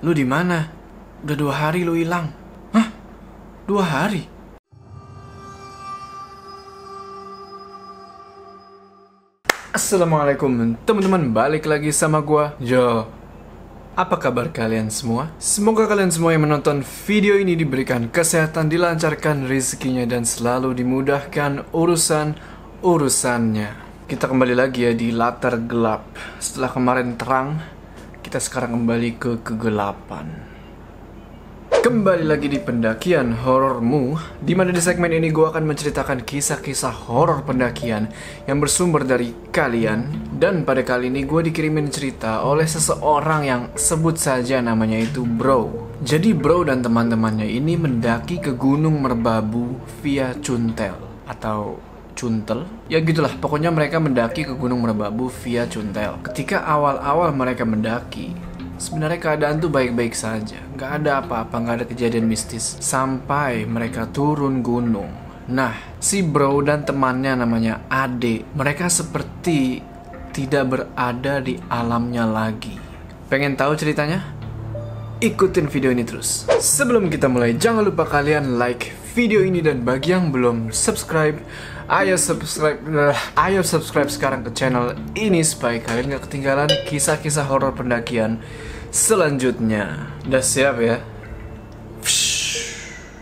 Lu di mana? Udah dua hari lu hilang. Hah? Dua hari? Assalamualaikum teman-teman balik lagi sama gua Yo Apa kabar kalian semua? Semoga kalian semua yang menonton video ini diberikan kesehatan, dilancarkan rezekinya dan selalu dimudahkan urusan-urusannya Kita kembali lagi ya di latar gelap Setelah kemarin terang, kita sekarang kembali ke kegelapan. Kembali lagi di pendakian horormu di mana di segmen ini gue akan menceritakan kisah-kisah horor pendakian yang bersumber dari kalian. Dan pada kali ini gue dikirimin cerita oleh seseorang yang sebut saja namanya itu Bro. Jadi Bro dan teman-temannya ini mendaki ke Gunung Merbabu via Cuntel Atau Cuntel Ya gitulah, pokoknya mereka mendaki ke Gunung Merbabu via Cuntel Ketika awal-awal mereka mendaki Sebenarnya keadaan tuh baik-baik saja, nggak ada apa-apa, nggak ada kejadian mistis sampai mereka turun gunung. Nah, si bro dan temannya namanya Ade, mereka seperti tidak berada di alamnya lagi. Pengen tahu ceritanya? Ikutin video ini terus. Sebelum kita mulai, jangan lupa kalian like video ini dan bagi yang belum subscribe, ayo subscribe, uh, ayo subscribe sekarang ke channel ini supaya kalian gak ketinggalan kisah-kisah horor pendakian selanjutnya. Udah siap ya?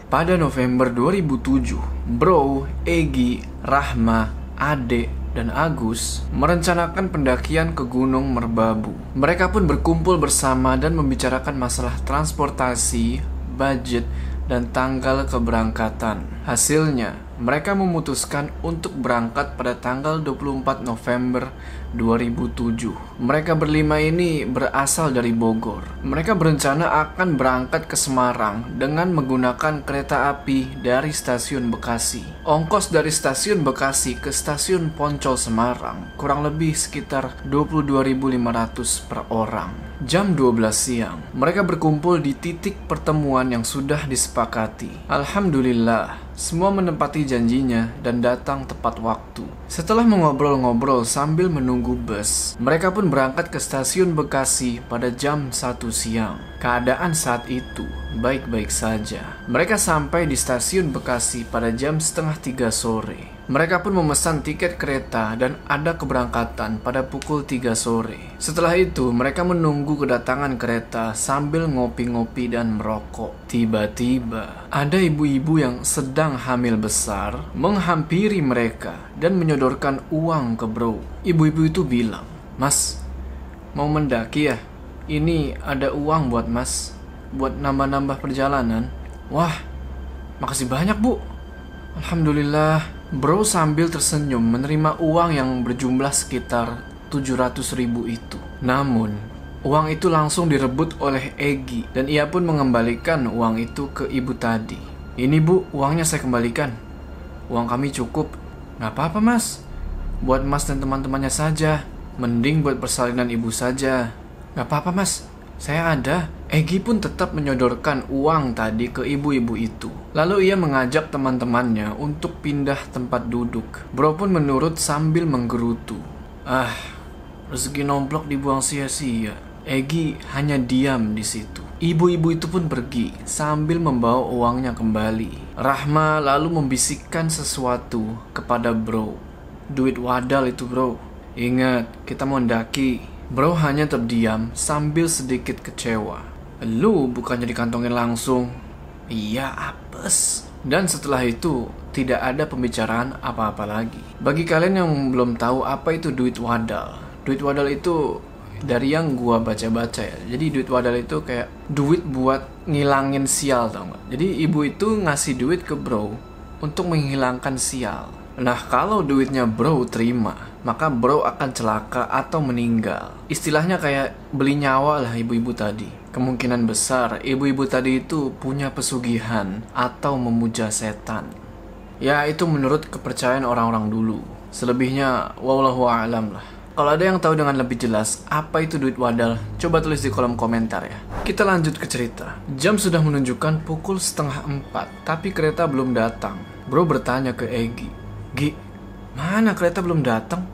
Pada November 2007, Bro, Egi, Rahma, Ade, dan Agus merencanakan pendakian ke Gunung Merbabu. Mereka pun berkumpul bersama dan membicarakan masalah transportasi, budget, dan tanggal keberangkatan. Hasilnya, mereka memutuskan untuk berangkat pada tanggal 24 November 2007. Mereka berlima ini berasal dari Bogor. Mereka berencana akan berangkat ke Semarang dengan menggunakan kereta api dari stasiun Bekasi. Ongkos dari stasiun Bekasi ke stasiun Poncol Semarang kurang lebih sekitar 22.500 per orang. Jam 12 siang, mereka berkumpul di titik pertemuan yang sudah disepakati. Alhamdulillah, semua menempati janjinya dan datang tepat waktu. Setelah mengobrol-ngobrol sambil menunggu bus, mereka pun berangkat ke stasiun Bekasi pada jam 1 siang. Keadaan saat itu baik-baik saja. Mereka sampai di stasiun Bekasi pada jam setengah tiga sore. Mereka pun memesan tiket kereta dan ada keberangkatan pada pukul 3 sore. Setelah itu, mereka menunggu kedatangan kereta sambil ngopi-ngopi dan merokok. Tiba-tiba, ada ibu-ibu yang sedang hamil besar menghampiri mereka dan menyodorkan uang ke bro. Ibu-ibu itu bilang, Mas, mau mendaki ya? Ini ada uang buat mas, buat nambah-nambah perjalanan. Wah, makasih banyak bu. Alhamdulillah, Bro sambil tersenyum menerima uang yang berjumlah sekitar 700 ribu itu. Namun, uang itu langsung direbut oleh Egi dan ia pun mengembalikan uang itu ke ibu tadi. Ini bu, uangnya saya kembalikan. Uang kami cukup. Gak apa-apa mas. Buat mas dan teman-temannya saja. Mending buat persalinan ibu saja. Gak apa-apa mas. Saya ada. Egi pun tetap menyodorkan uang tadi ke ibu-ibu itu. Lalu ia mengajak teman-temannya untuk pindah tempat duduk. Bro pun menurut sambil menggerutu. Ah, rezeki nomplok dibuang sia-sia. Egi hanya diam di situ. Ibu-ibu itu pun pergi sambil membawa uangnya kembali. Rahma lalu membisikkan sesuatu kepada bro. Duit wadal itu bro. Ingat, kita mau mendaki. Bro hanya terdiam sambil sedikit kecewa. Lu bukannya dikantongin langsung. Iya, apes. Dan setelah itu, tidak ada pembicaraan apa-apa lagi. Bagi kalian yang belum tahu apa itu duit wadal. Duit wadal itu dari yang gua baca-baca ya. Jadi duit wadal itu kayak duit buat ngilangin sial tau gak? Jadi ibu itu ngasih duit ke bro untuk menghilangkan sial. Nah kalau duitnya bro terima, maka bro akan celaka atau meninggal. Istilahnya kayak beli nyawa lah ibu-ibu tadi. Kemungkinan besar ibu-ibu tadi itu punya pesugihan atau memuja setan. Ya itu menurut kepercayaan orang-orang dulu. Selebihnya wallahu a'lam lah. Kalau ada yang tahu dengan lebih jelas apa itu duit wadal, coba tulis di kolom komentar ya. Kita lanjut ke cerita. Jam sudah menunjukkan pukul setengah empat, tapi kereta belum datang. Bro bertanya ke Egi, Gi, Mana kereta belum datang?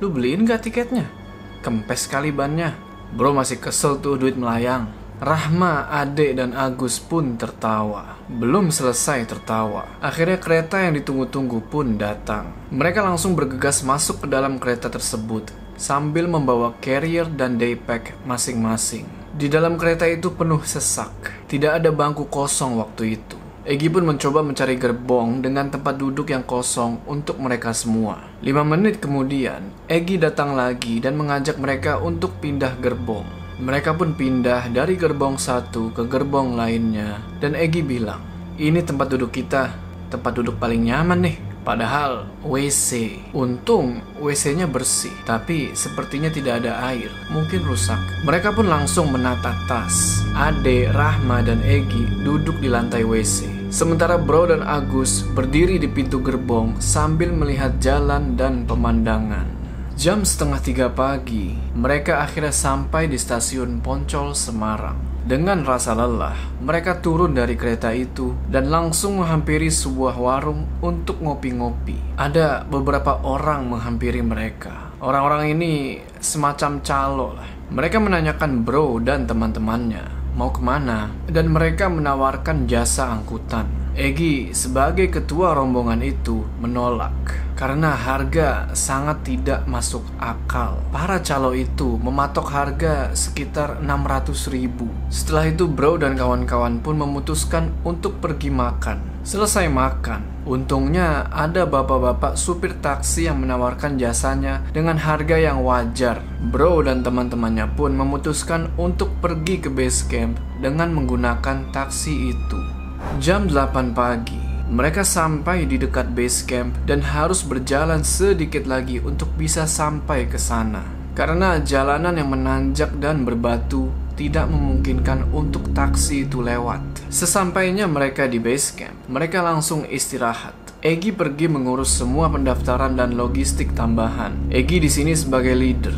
Lu beliin gak tiketnya? Kempes kali bannya. Bro masih kesel tuh duit melayang. Rahma, Ade, dan Agus pun tertawa. Belum selesai tertawa. Akhirnya kereta yang ditunggu-tunggu pun datang. Mereka langsung bergegas masuk ke dalam kereta tersebut sambil membawa carrier dan daypack masing-masing. Di dalam kereta itu penuh sesak. Tidak ada bangku kosong waktu itu. Egi pun mencoba mencari gerbong dengan tempat duduk yang kosong untuk mereka semua. Lima menit kemudian, Egi datang lagi dan mengajak mereka untuk pindah gerbong. Mereka pun pindah dari gerbong satu ke gerbong lainnya. Dan Egi bilang, ini tempat duduk kita, tempat duduk paling nyaman nih. Padahal WC, untung WC-nya bersih, tapi sepertinya tidak ada air, mungkin rusak. Mereka pun langsung menata tas. Ade, Rahma, dan Egi duduk di lantai WC. Sementara Bro dan Agus berdiri di pintu gerbong sambil melihat jalan dan pemandangan. Jam setengah tiga pagi, mereka akhirnya sampai di stasiun Poncol Semarang. Dengan rasa lelah, mereka turun dari kereta itu dan langsung menghampiri sebuah warung untuk ngopi-ngopi. Ada beberapa orang menghampiri mereka. Orang-orang ini semacam calo lah. Mereka menanyakan bro dan teman-temannya mau ke mana dan mereka menawarkan jasa angkutan. Egi sebagai ketua rombongan itu menolak karena harga sangat tidak masuk akal. Para calo itu mematok harga sekitar 600 ribu. Setelah itu bro dan kawan-kawan pun memutuskan untuk pergi makan. Selesai makan, untungnya ada bapak-bapak supir taksi yang menawarkan jasanya dengan harga yang wajar. Bro dan teman-temannya pun memutuskan untuk pergi ke base camp dengan menggunakan taksi itu. Jam 8 pagi, mereka sampai di dekat base camp dan harus berjalan sedikit lagi untuk bisa sampai ke sana. Karena jalanan yang menanjak dan berbatu tidak memungkinkan untuk taksi itu lewat. Sesampainya mereka di base camp, mereka langsung istirahat. Egi pergi mengurus semua pendaftaran dan logistik tambahan. Egi di sini sebagai leader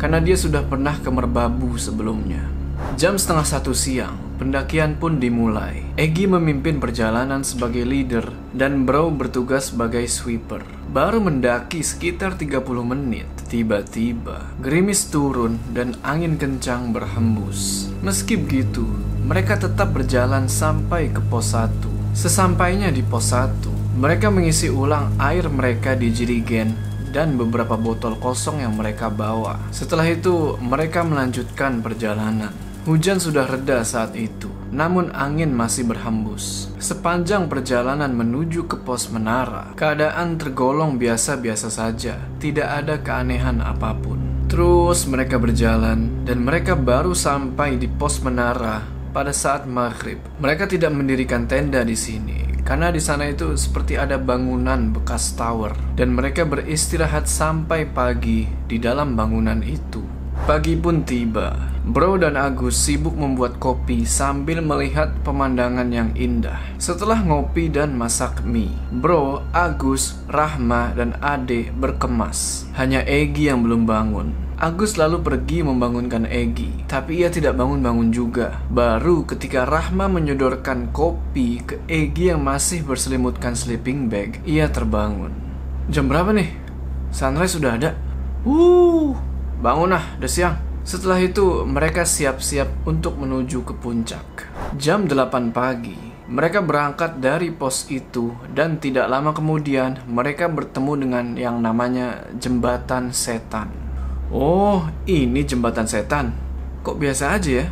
karena dia sudah pernah ke Merbabu sebelumnya. Jam setengah satu siang, pendakian pun dimulai. Egi memimpin perjalanan sebagai leader dan Bro bertugas sebagai sweeper. Baru mendaki sekitar 30 menit, tiba-tiba gerimis turun dan angin kencang berhembus. Meski begitu, mereka tetap berjalan sampai ke pos 1. Sesampainya di pos 1, mereka mengisi ulang air mereka di jerigen dan beberapa botol kosong yang mereka bawa. Setelah itu, mereka melanjutkan perjalanan. Hujan sudah reda saat itu, namun angin masih berhembus. Sepanjang perjalanan menuju ke pos menara, keadaan tergolong biasa-biasa saja, tidak ada keanehan apa pun. Terus mereka berjalan, dan mereka baru sampai di pos menara pada saat maghrib. Mereka tidak mendirikan tenda di sini, karena di sana itu seperti ada bangunan bekas tower, dan mereka beristirahat sampai pagi di dalam bangunan itu. Pagi pun tiba, Bro dan Agus sibuk membuat kopi sambil melihat pemandangan yang indah. Setelah ngopi dan masak mie, Bro, Agus, Rahma, dan Ade berkemas. Hanya Egi yang belum bangun. Agus lalu pergi membangunkan Egi, tapi ia tidak bangun-bangun juga. Baru ketika Rahma menyodorkan kopi ke Egi yang masih berselimutkan sleeping bag, ia terbangun. Jam berapa nih? Sunrise sudah ada. Wuh, bangun ah, udah siang. Setelah itu, mereka siap-siap untuk menuju ke puncak. Jam 8 pagi, mereka berangkat dari pos itu dan tidak lama kemudian mereka bertemu dengan yang namanya jembatan setan. Oh, ini jembatan setan. Kok biasa aja ya?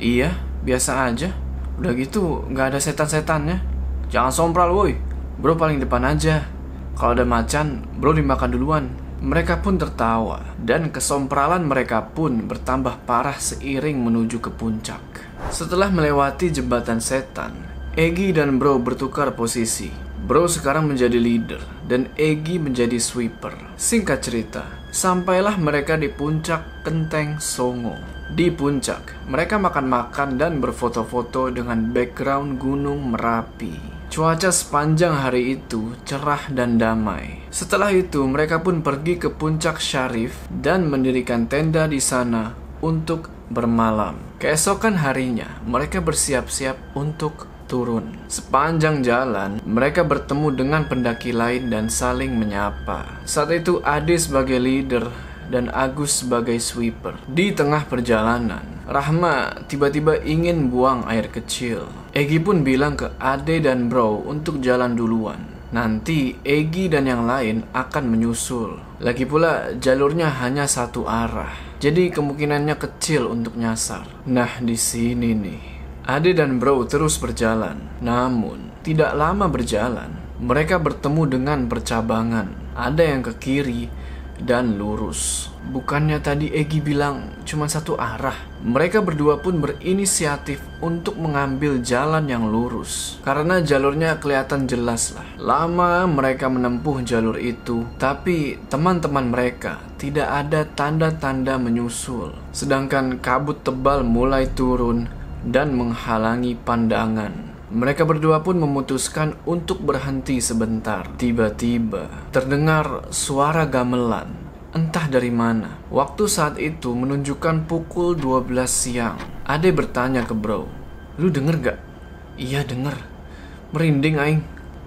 Iya, biasa aja. Udah gitu, nggak ada setan-setannya. Jangan sompral woi. Bro paling depan aja. Kalau ada macan, bro dimakan duluan. Mereka pun tertawa, dan kesompralan mereka pun bertambah parah seiring menuju ke puncak. Setelah melewati jembatan setan, Egi dan Bro bertukar posisi. Bro sekarang menjadi leader, dan Egi menjadi sweeper. Singkat cerita, sampailah mereka di puncak Kenteng Songo. Di puncak, mereka makan-makan dan berfoto-foto dengan background Gunung Merapi. Cuaca sepanjang hari itu cerah dan damai. Setelah itu, mereka pun pergi ke puncak Syarif dan mendirikan tenda di sana untuk bermalam. Keesokan harinya, mereka bersiap-siap untuk turun. Sepanjang jalan, mereka bertemu dengan pendaki lain dan saling menyapa. Saat itu, Ade sebagai leader dan Agus sebagai sweeper. Di tengah perjalanan, Rahma tiba-tiba ingin buang air kecil. Egi pun bilang ke Ade dan Bro untuk jalan duluan. Nanti Egi dan yang lain akan menyusul. Lagi pula jalurnya hanya satu arah. Jadi kemungkinannya kecil untuk nyasar. Nah, di sini nih. Ade dan Bro terus berjalan. Namun, tidak lama berjalan, mereka bertemu dengan percabangan. Ada yang ke kiri, dan lurus. Bukannya tadi Egi bilang cuma satu arah. Mereka berdua pun berinisiatif untuk mengambil jalan yang lurus. Karena jalurnya kelihatan jelas lah. Lama mereka menempuh jalur itu, tapi teman-teman mereka tidak ada tanda-tanda menyusul. Sedangkan kabut tebal mulai turun dan menghalangi pandangan. Mereka berdua pun memutuskan untuk berhenti sebentar. Tiba-tiba terdengar suara gamelan. Entah dari mana. Waktu saat itu menunjukkan pukul 12 siang. Ade bertanya ke bro. Lu denger gak? Iya denger. Merinding aing.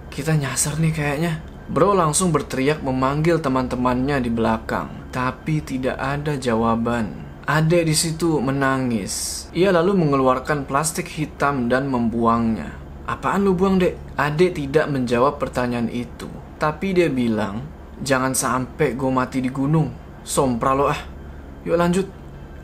Kita nyasar nih kayaknya. Bro langsung berteriak memanggil teman-temannya di belakang. Tapi tidak ada jawaban. Ade di situ menangis. Ia lalu mengeluarkan plastik hitam dan membuangnya. Apaan lu buang, Dek? Ade tidak menjawab pertanyaan itu. Tapi dia bilang, jangan sampai gue mati di gunung. Sompra lo ah. Yuk lanjut.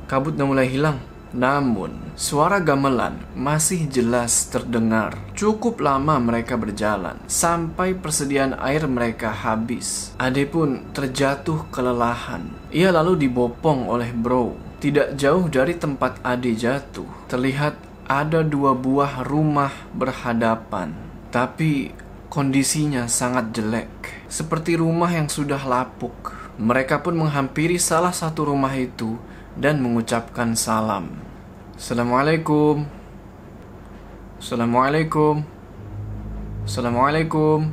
Kabut udah mulai hilang. Namun, suara gamelan masih jelas terdengar. Cukup lama mereka berjalan, sampai persediaan air mereka habis. Ade pun terjatuh kelelahan. Ia lalu dibopong oleh bro tidak jauh dari tempat Ade jatuh, terlihat ada dua buah rumah berhadapan, tapi kondisinya sangat jelek, seperti rumah yang sudah lapuk. Mereka pun menghampiri salah satu rumah itu dan mengucapkan salam. Assalamualaikum. Assalamualaikum. Assalamualaikum.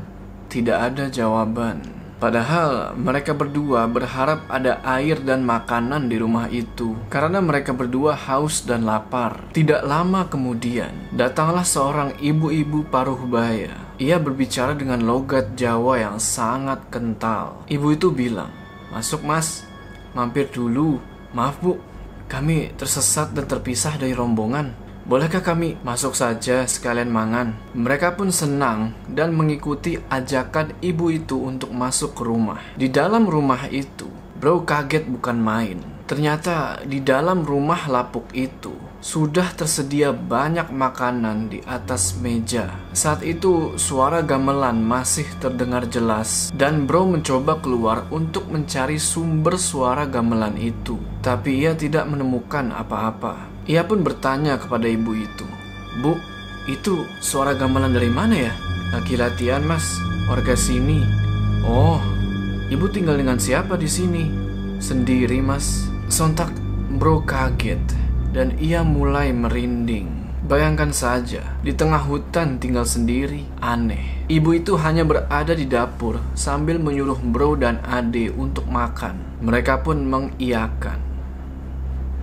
Tidak ada jawaban. Padahal mereka berdua berharap ada air dan makanan di rumah itu karena mereka berdua haus dan lapar. Tidak lama kemudian, datanglah seorang ibu-ibu paruh baya. Ia berbicara dengan logat Jawa yang sangat kental. Ibu itu bilang, "Masuk, Mas. Mampir dulu. Maaf, Bu. Kami tersesat dan terpisah dari rombongan." Bolehkah kami masuk saja sekalian mangan? Mereka pun senang dan mengikuti ajakan ibu itu untuk masuk ke rumah. Di dalam rumah itu, bro kaget bukan main. Ternyata di dalam rumah lapuk itu sudah tersedia banyak makanan di atas meja. Saat itu suara gamelan masih terdengar jelas dan bro mencoba keluar untuk mencari sumber suara gamelan itu. Tapi ia tidak menemukan apa-apa. Ia pun bertanya kepada ibu itu, Bu, itu suara gamelan dari mana ya? Lagi latihan mas, warga sini. Oh, ibu tinggal dengan siapa di sini? Sendiri mas. Sontak bro kaget dan ia mulai merinding. Bayangkan saja, di tengah hutan tinggal sendiri, aneh. Ibu itu hanya berada di dapur sambil menyuruh bro dan ade untuk makan. Mereka pun mengiyakan.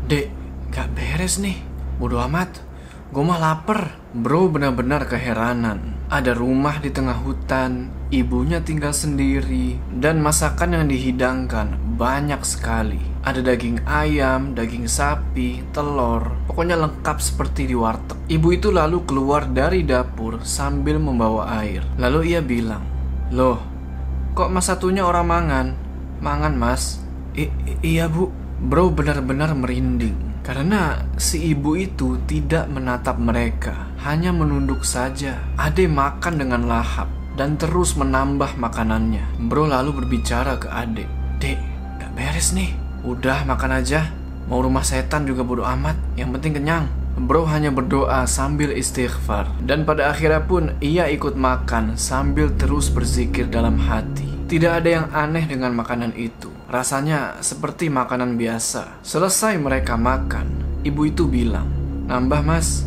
Dek, Gak beres nih, bodo amat. Gue mah lapar. Bro benar-benar keheranan. Ada rumah di tengah hutan, ibunya tinggal sendiri, dan masakan yang dihidangkan banyak sekali. Ada daging ayam, daging sapi, telur, pokoknya lengkap seperti di warteg. Ibu itu lalu keluar dari dapur sambil membawa air. Lalu ia bilang, Loh, kok mas satunya orang mangan? Mangan mas? I iya bu, bro benar-benar merinding. Karena si ibu itu tidak menatap mereka, hanya menunduk saja. Ade makan dengan lahap dan terus menambah makanannya. Bro lalu berbicara ke Ade, Dek, gak beres nih. Udah makan aja. Mau rumah setan juga bodo amat, yang penting kenyang. Bro hanya berdoa sambil istighfar Dan pada akhirnya pun ia ikut makan sambil terus berzikir dalam hati Tidak ada yang aneh dengan makanan itu Rasanya seperti makanan biasa. Selesai mereka makan, ibu itu bilang, "Nambah, Mas."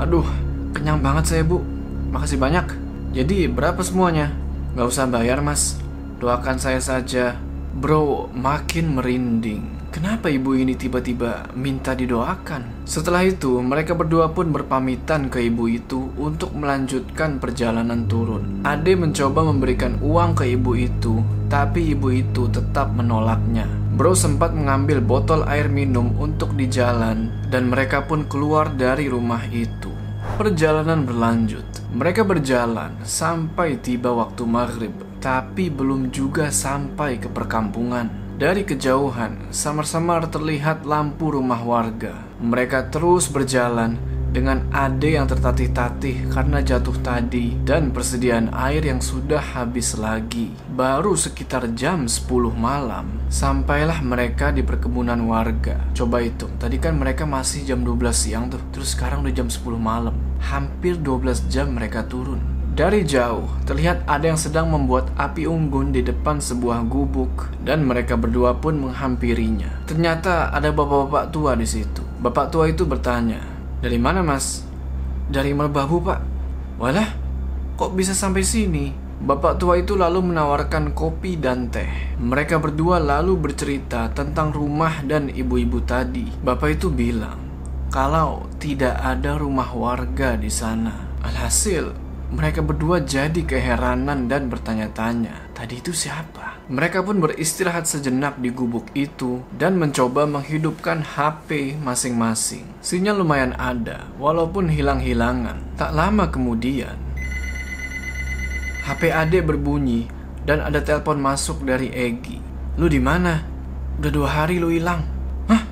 "Aduh, kenyang banget saya, Bu. Makasih banyak." "Jadi, berapa semuanya?" "Gak usah bayar, Mas. Doakan saya saja." Bro, makin merinding. Kenapa ibu ini tiba-tiba minta didoakan? Setelah itu, mereka berdua pun berpamitan ke ibu itu untuk melanjutkan perjalanan turun. Ade mencoba memberikan uang ke ibu itu, tapi ibu itu tetap menolaknya. Bro sempat mengambil botol air minum untuk di jalan dan mereka pun keluar dari rumah itu. Perjalanan berlanjut. Mereka berjalan sampai tiba waktu maghrib, tapi belum juga sampai ke perkampungan. Dari kejauhan, samar-samar terlihat lampu rumah warga. Mereka terus berjalan dengan Ade yang tertatih-tatih karena jatuh tadi dan persediaan air yang sudah habis lagi. Baru sekitar jam 10 malam, sampailah mereka di perkebunan warga. Coba hitung, tadi kan mereka masih jam 12 siang tuh, terus sekarang udah jam 10 malam. Hampir 12 jam mereka turun. Dari jauh, terlihat ada yang sedang membuat api unggun di depan sebuah gubuk dan mereka berdua pun menghampirinya. Ternyata ada bapak-bapak tua di situ. Bapak tua itu bertanya, "Dari mana, Mas?" "Dari Merbabu, Pak." "Walah, kok bisa sampai sini?" Bapak tua itu lalu menawarkan kopi dan teh. Mereka berdua lalu bercerita tentang rumah dan ibu-ibu tadi. Bapak itu bilang, kalau tidak ada rumah warga di sana. Alhasil, mereka berdua jadi keheranan dan bertanya-tanya, tadi itu siapa? Mereka pun beristirahat sejenak di gubuk itu dan mencoba menghidupkan HP masing-masing. Sinyal lumayan ada, walaupun hilang-hilangan. Tak lama kemudian, HP Ade berbunyi dan ada telepon masuk dari Egi. Lu di mana? Udah dua hari lu hilang. Hah?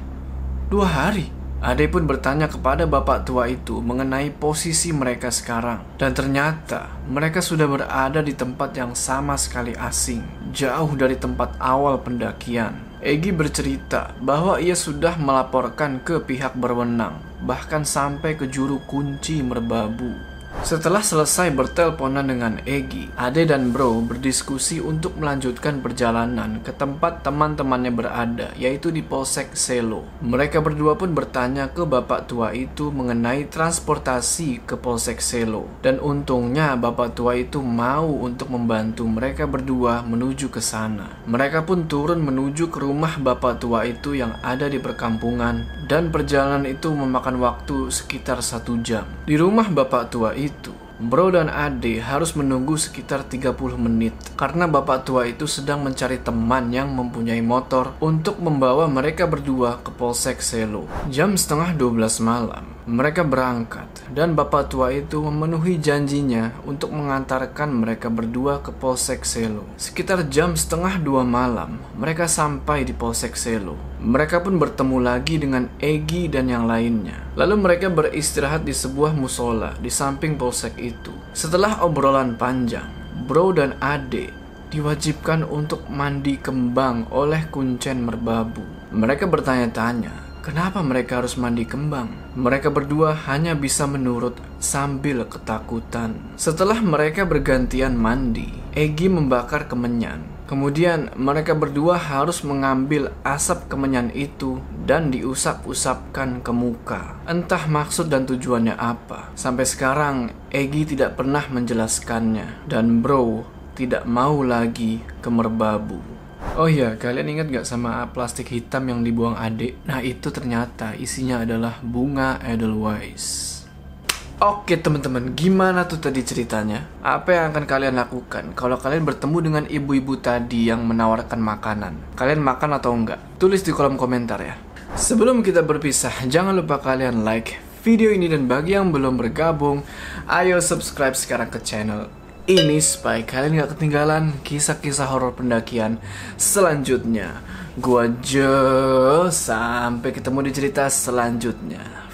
Dua hari? Ade pun bertanya kepada bapak tua itu mengenai posisi mereka sekarang. Dan ternyata mereka sudah berada di tempat yang sama sekali asing, jauh dari tempat awal pendakian. Egi bercerita bahwa ia sudah melaporkan ke pihak berwenang, bahkan sampai ke juru kunci merbabu. Setelah selesai berteleponan dengan Egi, Ade dan Bro berdiskusi untuk melanjutkan perjalanan ke tempat teman-temannya berada, yaitu di Polsek Selo. Mereka berdua pun bertanya ke bapak tua itu mengenai transportasi ke Polsek Selo. Dan untungnya bapak tua itu mau untuk membantu mereka berdua menuju ke sana. Mereka pun turun menuju ke rumah bapak tua itu yang ada di perkampungan dan perjalanan itu memakan waktu sekitar satu jam. Di rumah bapak tua itu, itu, Bro dan Ade harus menunggu sekitar 30 menit karena bapak tua itu sedang mencari teman yang mempunyai motor untuk membawa mereka berdua ke Polsek Selo. Jam setengah 12 malam, mereka berangkat dan bapak tua itu memenuhi janjinya untuk mengantarkan mereka berdua ke Polsek Selo. Sekitar jam setengah dua malam, mereka sampai di Polsek Selo. Mereka pun bertemu lagi dengan Egi dan yang lainnya. Lalu mereka beristirahat di sebuah musola di samping polsek itu. Setelah obrolan panjang, Bro dan Ade diwajibkan untuk mandi kembang oleh kuncen merbabu. Mereka bertanya-tanya, kenapa mereka harus mandi kembang? Mereka berdua hanya bisa menurut sambil ketakutan. Setelah mereka bergantian mandi, Egi membakar kemenyan Kemudian mereka berdua harus mengambil asap kemenyan itu dan diusap-usapkan ke muka. Entah maksud dan tujuannya apa. Sampai sekarang Egi tidak pernah menjelaskannya dan Bro tidak mau lagi ke merbabu. Oh iya, kalian ingat gak sama plastik hitam yang dibuang adik? Nah itu ternyata isinya adalah bunga Edelweiss. Oke teman-teman, gimana tuh tadi ceritanya? Apa yang akan kalian lakukan kalau kalian bertemu dengan ibu-ibu tadi yang menawarkan makanan? Kalian makan atau enggak? Tulis di kolom komentar ya. Sebelum kita berpisah, jangan lupa kalian like video ini dan bagi yang belum bergabung, ayo subscribe sekarang ke channel ini supaya kalian gak ketinggalan kisah-kisah horor pendakian selanjutnya. Gua Jo, sampai ketemu di cerita selanjutnya.